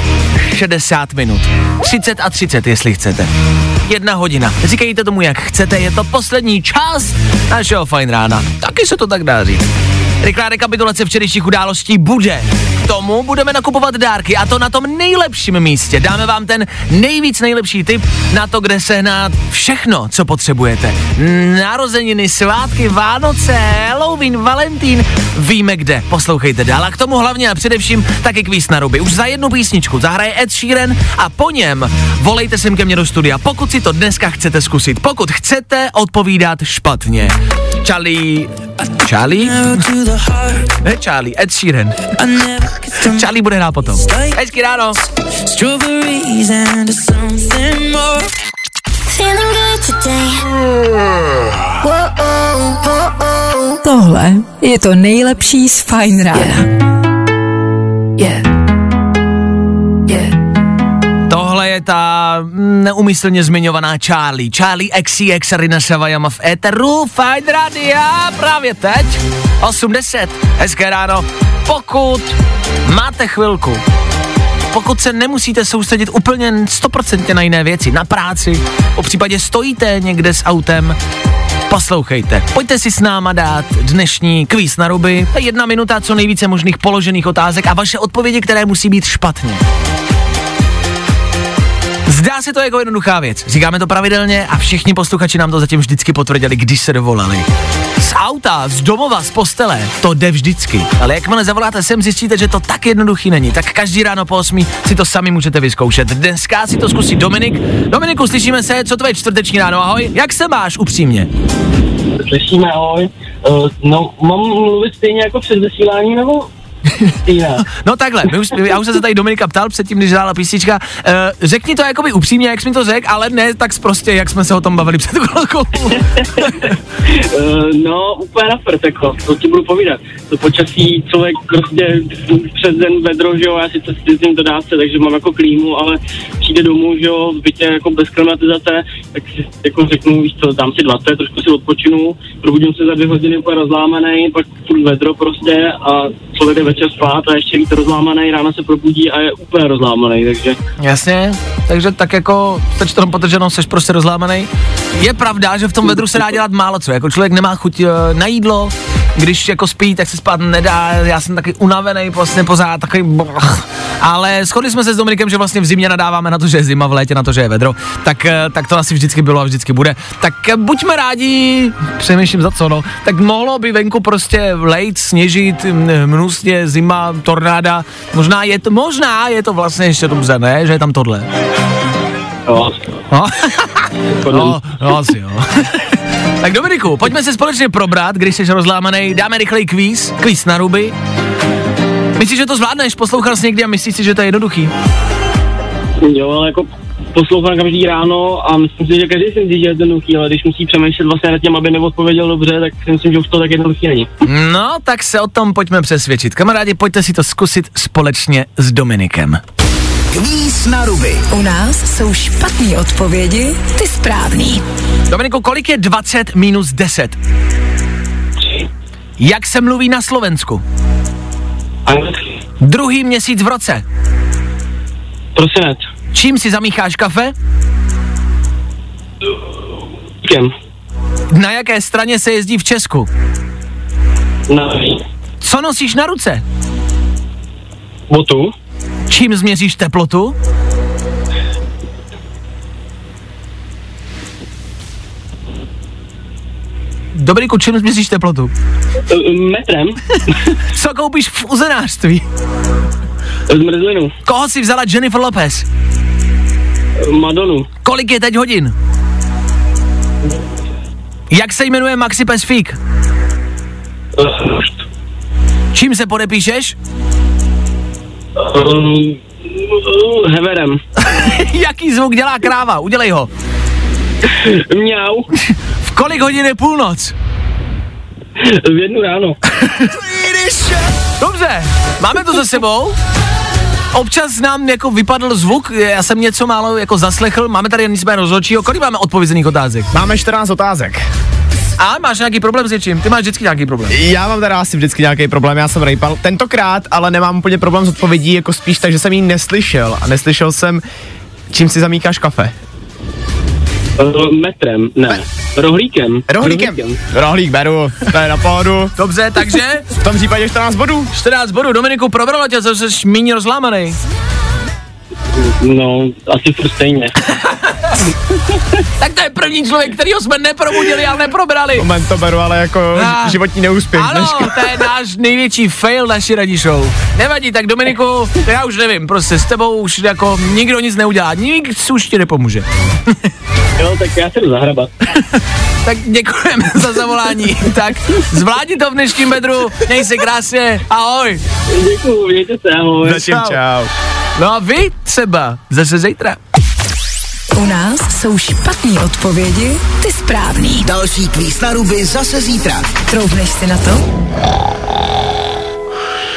60 minut. 30 a 30, jestli chcete. Jedna hodina. Říkejte tomu, jak chcete, je to poslední čas našeho fajn rána. Taky se to tak dá říct. Rychlá rekapitulace včerejších událostí bude. K tomu budeme nakupovat dárky a to na tom nejlepším místě. Dáme vám ten nejvíc nejlepší tip na to, kde sehnat všechno, co potřebujete. Narozeniny, svátky, Vánoce, Halloween, Valentín. Víme kde. Poslouchejte dál a k tomu hlavně a především taky kvíz na ruby. Už za jednu písničku zahraje Ed Sheeran a po něm volejte sem ke mně do studia, pokud si to dneska chcete zkusit. Pokud chcete odpovídat špatně. Charlie... Charlie? Ne Charlie, Ed Sheeran. Charlie bude hrát potom. Hezky ráno. Feeling good today. Whoa, oh, oh, oh. Tohle je to nejlepší z Fine Rána. Yeah. Yeah. Je ta neumyslně zmiňovaná Charlie. Charlie XCX Rina Savajama v éteru Fine Radia právě teď 80. Hezké ráno. Pokud máte chvilku, pokud se nemusíte soustředit úplně 100% na jiné věci, na práci, po případě stojíte někde s autem, poslouchejte. Pojďte si s náma dát dnešní kvíz na ruby. Jedna minuta, co nejvíce možných položených otázek a vaše odpovědi, které musí být špatně. Zdá se to jako jednoduchá věc. Říkáme to pravidelně a všichni posluchači nám to zatím vždycky potvrdili, když se dovolali. Z auta, z domova, z postele, to jde vždycky. Ale jakmile zavoláte sem, zjistíte, že to tak jednoduchý není. Tak každý ráno po 8 si to sami můžete vyzkoušet. Dneska si to zkusí Dominik. Dominiku, slyšíme se, co tvoje čtvrteční ráno, ahoj. Jak se máš upřímně? Slyšíme, ahoj. Uh, no, mám mluvit stejně jako před vysíláním, nebo? No takhle, my už, já už jsem se tady Dominika ptal předtím, když hrála písnička. Uh, řekni to jakoby upřímně, jak jsi mi to řekl, ale ne tak prostě, jak jsme se o tom bavili před chvilkou. Uh, no, úplně na prd, jako, to ti budu povídat. To počasí člověk prostě přes den vedro, že jo, já sice jezdím do dávce, takže mám jako klímu, ale přijde domů, že jo, v bytě jako bez klimatizace, tak si jako řeknu, víš co, dám si 20, trošku si odpočinu, probudím se za dvě hodiny úplně rozlámaný, pak furt vedro prostě a člověk jde večer spát a ještě víc rozlámaný, ráno se probudí a je úplně rozlámaný, takže Jasně, takže tak jako teď to tam potrženo, jsi prostě rozlámaný. Je pravda, že v tom vedru se dá dělat málo co, jako člověk nemá chuť eh, na jídlo, když jako spí, tak se spát nedá, já jsem taky unavený, vlastně pořád takový brch. Ale shodli jsme se s Dominikem, že vlastně v zimě nadáváme na to, že je zima, v létě na to, že je vedro, tak, eh, tak to asi vždycky bylo a vždycky bude. Tak eh, buďme rádi, přemýšlím za co, no, tak mohlo by venku prostě lejt, sněžit, mnusně, zima, tornáda, možná je to, možná je to vlastně ještě dobře, ne, že je tam tohle. jo, No, no, no asi jo. tak Dominiku, pojďme se společně probrat, když jsi rozlámaný, dáme rychlej kvíz, kvíz na ruby. Myslíš, že to zvládneš? Poslouchal jsi někdy a myslíš si, že to je jednoduchý? jo, ale jako poslouchám každý ráno a myslím si, že každý si myslí, že je jednoduchý, ale když musí přemýšlet vlastně nad tím, aby neodpověděl dobře, tak si myslím, že už to tak jednoduchý není. No, tak se o tom pojďme přesvědčit. Kamarádi, pojďte si to zkusit společně s Dominikem. Kvíz na ruby. U nás jsou špatné odpovědi, ty správný. Dominiku, kolik je 20 minus 10? Jak se mluví na Slovensku? Anglicky. Druhý měsíc v roce. Prosinec. Čím si zamícháš kafe? Kem. Na jaké straně se jezdí v Česku? Na Co nosíš na ruce? botu. Čím změříš teplotu? Dominiku, čím změříš teplotu? Metrem. Co koupíš v uzenářství? Zmrzlinu. Koho si vzala Jennifer Lopez? Madonu. Kolik je teď hodin? Jak se jmenuje Maxi Pesfík? Uh, Čím se podepíšeš? Um, heverem. Jaký zvuk dělá kráva? Udělej ho. Mňau. V kolik hodin je půlnoc? V jednu ráno. Dobře, máme to za sebou. Občas nám jako vypadl zvuk, já jsem něco málo jako zaslechl, máme tady nicméně rozhodčího, kolik máme odpovězených otázek? Máme 14 otázek. A máš nějaký problém s něčím? Ty máš vždycky nějaký problém. Já mám teda asi vždycky nějaký problém, já jsem rejpal. Tentokrát ale nemám úplně problém s odpovědí, jako spíš tak, že jsem ji neslyšel. A neslyšel jsem, čím si zamíkáš kafe. Metrem, ne. Rohlíkem. Rohlíkem. Rohlík beru, to je na pohodu. Dobře, takže V tom případě 14 bodů. 14 bodů. Dominiku, probralo tě, co jsi míň rozlámaný. No, asi furt stejně. Tak to je první člověk, kterýho jsme neprobudili, ale neprobrali. Moment to beru, ale jako Ah. životní neúspěch Ano, dneška. to je náš největší fail naší radí show. Nevadí, tak Dominiku, to já už nevím, prostě s tebou už jako nikdo nic neudělá, nikdo už ti nepomůže. Jo, tak já se jdu zahrabat. Tak děkujeme za zavolání. Tak zvládni to v dnešním bedru, měj se krásně, ahoj. Děkuju, mějte se, ahoj. Zatím Čau. čau. No a vy třeba zase zítra. U nás jsou špatné odpovědi, ty správný. Další kvíz na ruby zase zítra. Troufneš si na to?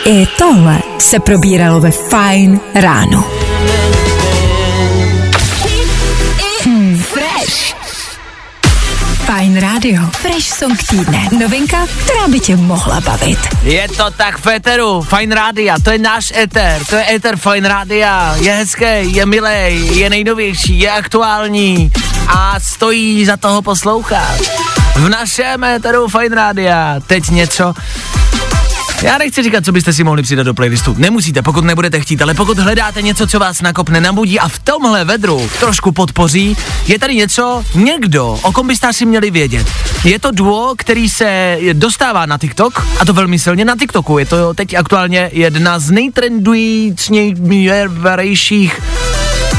I tohle se probíralo ve Fine ráno. Fine Radio. Fresh song týdne. Novinka, která by tě mohla bavit. Je to tak v éteru, Fine Rádia, to je náš éter, to je éter Fine Rádia, je hezký, je milej, je nejnovější, je aktuální a stojí za toho poslouchat. V našem éteru Fine Rádia teď něco, já nechci říkat, co byste si mohli přidat do playlistu. Nemusíte, pokud nebudete chtít, ale pokud hledáte něco, co vás nakopne, nabudí a v tomhle vedru trošku podpoří, je tady něco, někdo, o kom byste asi měli vědět. Je to duo, který se dostává na TikTok, a to velmi silně na TikToku. Je to teď aktuálně jedna z nejtrendujícnějších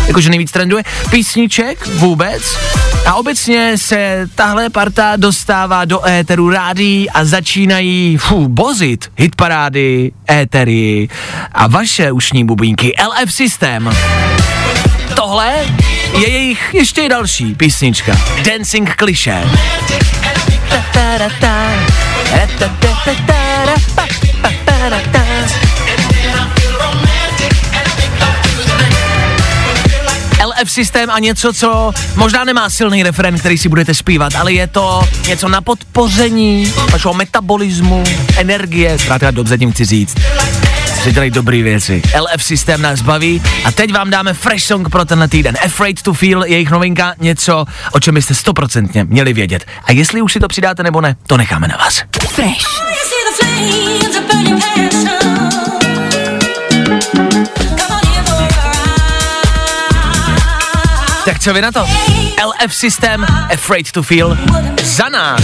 jakože nejvíc trenduje, písniček vůbec. A obecně se tahle parta dostává do éteru rádií a začínají fů, bozit hitparády, étery a vaše ušní bubínky LF System. Tohle je jejich ještě další písnička. Dancing Cliché. LF systém a něco, co možná nemá silný referen, který si budete zpívat, ale je to něco na podpoření vašeho metabolismu, energie, zkrátka dobře tím chci říct. Že dělají dobré věci. LF systém nás baví a teď vám dáme fresh song pro tenhle týden. Afraid to Feel, jejich novinka, něco, o čem byste stoprocentně měli vědět. A jestli už si to přidáte nebo ne, to necháme na vás. Fresh. Tak co vy na to? LF systém, Afraid to Feel, za nás.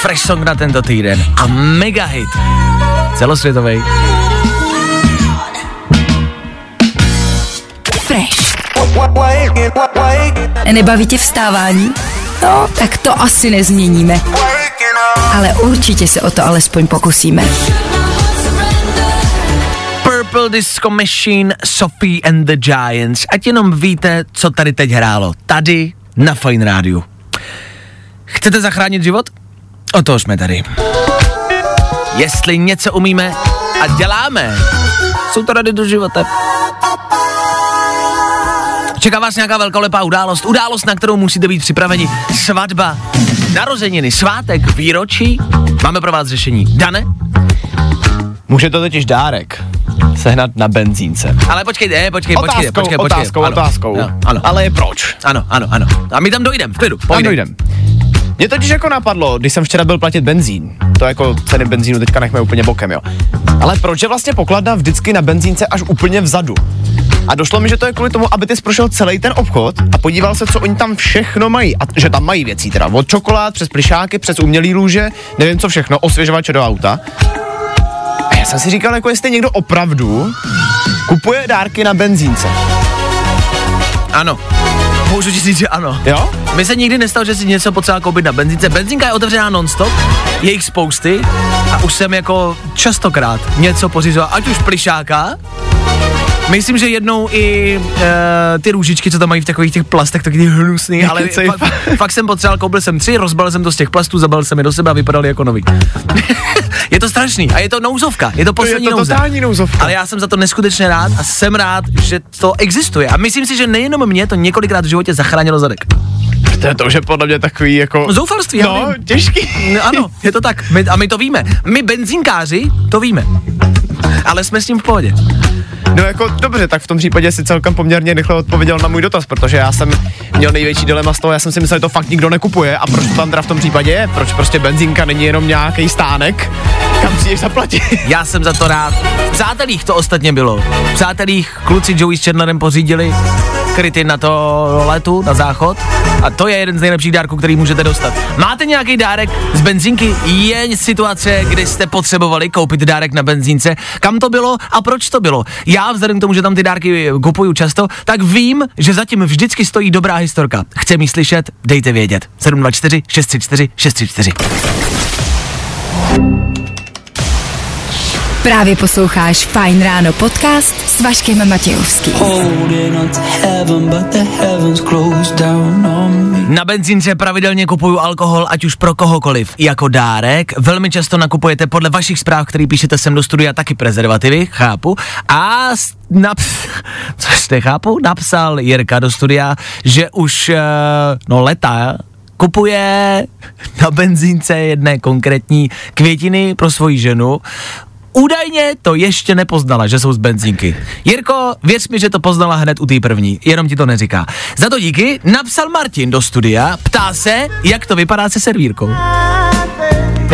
Fresh song na tento týden a mega hit. Celosvětový. Fresh. Nebaví tě vstávání? No, tak to asi nezměníme. Ale určitě se o to alespoň pokusíme. Purple Disco Machine, Sophie and the Giants. Ať jenom víte, co tady teď hrálo. Tady na Fine Rádiu. Chcete zachránit život? O to jsme tady. Jestli něco umíme a děláme, jsou to rady do života. Čeká vás nějaká velkolepá událost, událost, na kterou musíte být připraveni. Svatba, narozeniny, svátek, výročí. Máme pro vás řešení. Dane? Může to totiž dárek sehnat na benzínce. Ale počkejte, ne, počkej, počkej, Otázkou, počkej, počkej. otázkou, ano, otázkou. Ano, ano, Ale proč? ano, ano, ano. A my tam dojdem, v klidu, Tam pojďme. dojdem. Mě totiž jako napadlo, když jsem včera byl platit benzín, to jako ceny benzínu teďka nechme úplně bokem, jo. Ale proč je vlastně pokladna vždycky na benzínce až úplně vzadu? A došlo mi, že to je kvůli tomu, aby ty prošel celý ten obchod a podíval se, co oni tam všechno mají. A že tam mají věcí teda od čokolád, přes plišáky, přes umělý lůže, nevím co všechno, osvěžovače do auta. Já jsem si říkal, jako jestli někdo opravdu kupuje dárky na benzínce. Ano. Můžu ti říct, že ano. Jo? Mi se nikdy nestalo, že si něco potřeba koupit na benzínce. Benzínka je otevřená nonstop, je jich spousty a už jsem jako častokrát něco pořizoval, ať už plišáka, Myslím, že jednou i uh, ty růžičky, co tam mají v takových těch plastech, taky hnusný, ale fakt, fakt jsem potřeboval, koupil jsem tři, rozbalil jsem to z těch plastů, zabalil jsem je do sebe a vypadaly jako nový. Je to strašný a je to nouzovka, je to poslední je to nouze. totální nouzovka. Ale já jsem za to neskutečně rád a jsem rád, že to existuje. A myslím si, že nejenom mě to několikrát v životě zachránilo zadek. To je to, že podle mě takový jako... Zoufalství, já No, vím. těžký. No, ano, je to tak. My, a my to víme. My benzínkáři to víme. Ale jsme s tím v pohodě. No jako dobře, tak v tom případě si celkem poměrně rychle odpověděl na můj dotaz, protože já jsem měl největší dilema z toho, já jsem si myslel, že to fakt nikdo nekupuje a proč to tam teda v tom případě je? Proč prostě benzínka není jenom nějaký stánek, kam přijdeš zaplatit? Já jsem za to rád. V přátelích to ostatně bylo. V přátelích kluci Joey s Chandlerem pořídili kryty na to letu, na záchod. A to je jeden z nejlepších dárků, který můžete dostat. Máte nějaký dárek z benzínky? Je situace, kdy jste potřebovali koupit dárek na benzínce? Kam to bylo a proč to bylo? Já vzhledem k tomu, že tam ty dárky kupuju často, tak vím, že zatím vždycky stojí dobrá historka. Chce mi slyšet? Dejte vědět. 724 634 634. Právě posloucháš Fine Ráno podcast s Vaškem Matějovským. Na benzínce pravidelně kupuju alkohol, ať už pro kohokoliv, jako dárek. Velmi často nakupujete podle vašich zpráv, který píšete sem do studia, taky prezervativy, chápu. A naps- což nechápu, napsal Jirka do studia, že už, eh, no leta, kupuje na benzínce jedné konkrétní květiny pro svoji ženu. Údajně to ještě nepoznala, že jsou z benzínky. Jirko, věř mi, že to poznala hned u té první, jenom ti to neříká. Za to díky napsal Martin do studia, ptá se, jak to vypadá se servírkou.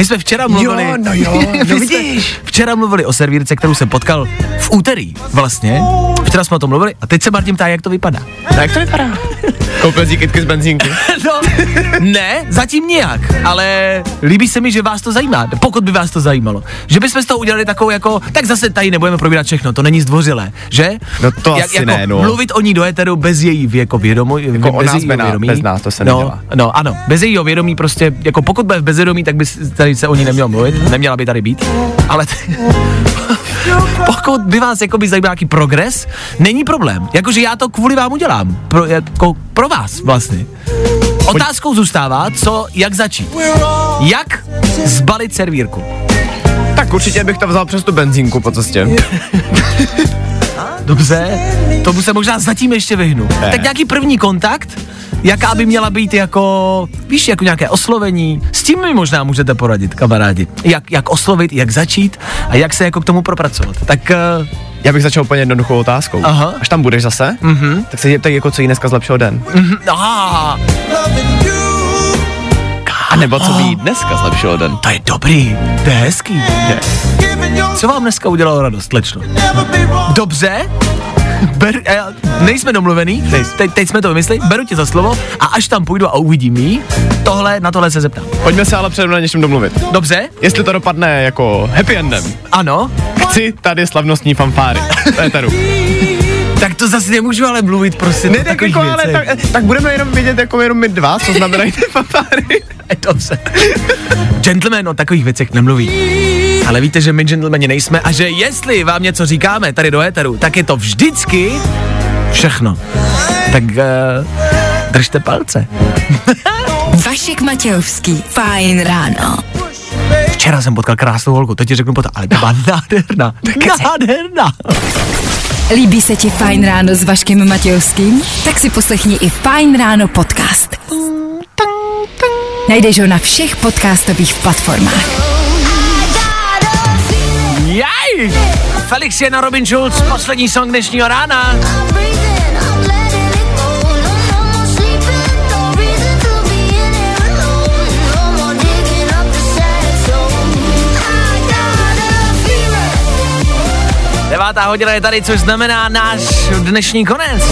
My jsme včera mluvili... Jo, no jo, no vidíš. Včera mluvili o servírce, kterou jsem potkal v úterý vlastně. Včera jsme o tom mluvili a teď se Martin ptá, jak to vypadá. No jak to vypadá? Koupil si kytky z benzínky. No, ne, zatím nijak, ale líbí se mi, že vás to zajímá, pokud by vás to zajímalo. Že bychom z toho udělali takovou jako, tak zase tady nebudeme probírat všechno, to není zdvořilé, že? No to asi jako ne, no. Mluvit o ní do éteru bez její jako vědomí, Jako bez nás jejího vědomí. bez nás, to se no, nedělá. no, ano, bez jejího vědomí prostě, jako pokud bude v bezvědomí, tak by tady se o ní nemělo mluvit, neměla by tady být, ale t- pokud by vás jako by zajímal nějaký progres, není problém. Jakože já to kvůli vám udělám. Pro, jako pro vás vlastně. Otázkou zůstává, co, jak začít. Jak zbalit servírku? Tak určitě bych to vzal přes tu benzínku po cestě. Dobře, tomu se možná zatím ještě vyhnu. Ne. Tak nějaký první kontakt, jaká by měla být jako, víš, jako nějaké oslovení, s tím mi možná můžete poradit, kamarádi. Jak, jak oslovit, jak začít a jak se jako k tomu propracovat. Tak uh, Já bych začal úplně jednoduchou otázkou. Aha. Až tam budeš zase, mm-hmm. tak se zeptej, jako co jí dneska zlepšil den. aha, A nebo co by jí dneska zlepšilo den. to je dobrý, to je hezký. Co vám dneska udělalo radost, slečno? Dobře, Ber, nejsme domluvený, teď, teď jsme to vymysleli, beru tě za slovo a až tam půjdu a uvidím jí, tohle, na tohle se zeptám. Pojďme se ale předem na něčem domluvit. Dobře? Jestli to dopadne jako happy endem, Ano? chci tady slavnostní fanfáry. To je. Tak to zase nemůžu ale mluvit prostě Ne, tak, jako, ale, tak, tak, budeme jenom vidět jako jenom my dva, co znamenají ty fanfáry. Dobře. Gentleman o takových věcech nemluví. Ale víte, že my gentlemani nejsme a že jestli vám něco říkáme tady do éteru, tak je to vždycky všechno. Tak uh, držte palce. Vašek Matějovský. Fajn ráno. Včera jsem potkal krásnou holku, teď ti řeknu potom, ale byla nádherná. Nádherná. Líbí se ti Fajn ráno s Vaškem Matějovským? Tak si poslechni i Fajn ráno podcast. Najdeš ho na všech podcastových platformách. Jaj! Felix je na Robin Schulz, poslední song dnešního rána. Devátá hodina je tady, což znamená náš dnešní konec.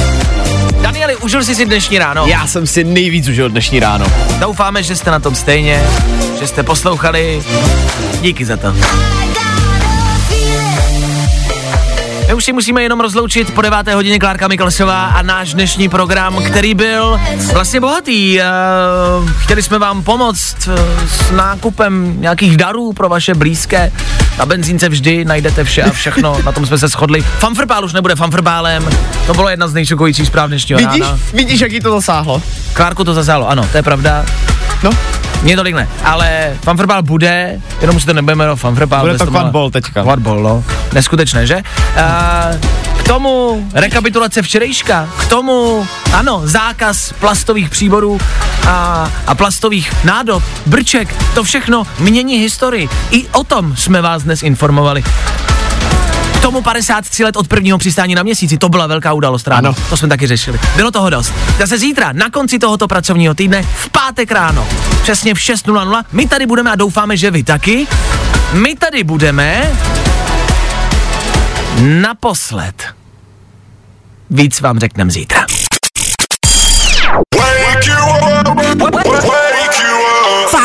Danieli, užil jsi si dnešní ráno? Já jsem si nejvíc užil dnešní ráno. Doufáme, že jste na tom stejně, že jste poslouchali. Díky za to. My už si musíme jenom rozloučit po deváté hodině Klárka Miklasová a náš dnešní program, který byl vlastně bohatý. Eh, Chtěli jsme vám pomoct eh, s nákupem nějakých darů pro vaše blízké. Na benzínce vždy najdete vše a všechno, na tom jsme se shodli. Fanfrpál už nebude fanfrpálem, to bylo jedna z nejšokujících zpráv dnešního Vidíš, rána. vidíš, jak jí to zasáhlo? Klárku to zasáhlo, ano, to je pravda. No, Mně tolik ne, ale fanfrbal bude, jenom už to nebudeme jmenovat fanfrbal. Bude to quadball teďka. Quadball, no. Neskutečné, že? A, k tomu rekapitulace včerejška, k tomu, ano, zákaz plastových příborů a, a plastových nádob, brček, to všechno mění historii. I o tom jsme vás dnes informovali. K tomu 53 let od prvního přistání na měsíci, to byla velká událost ráno. Ano. To jsme taky řešili. Bylo toho dost. Zase zítra, na konci tohoto pracovního týdne, v pátek ráno, přesně v 6.00, my tady budeme a doufáme, že vy taky. My tady budeme naposled. Víc vám řekneme zítra.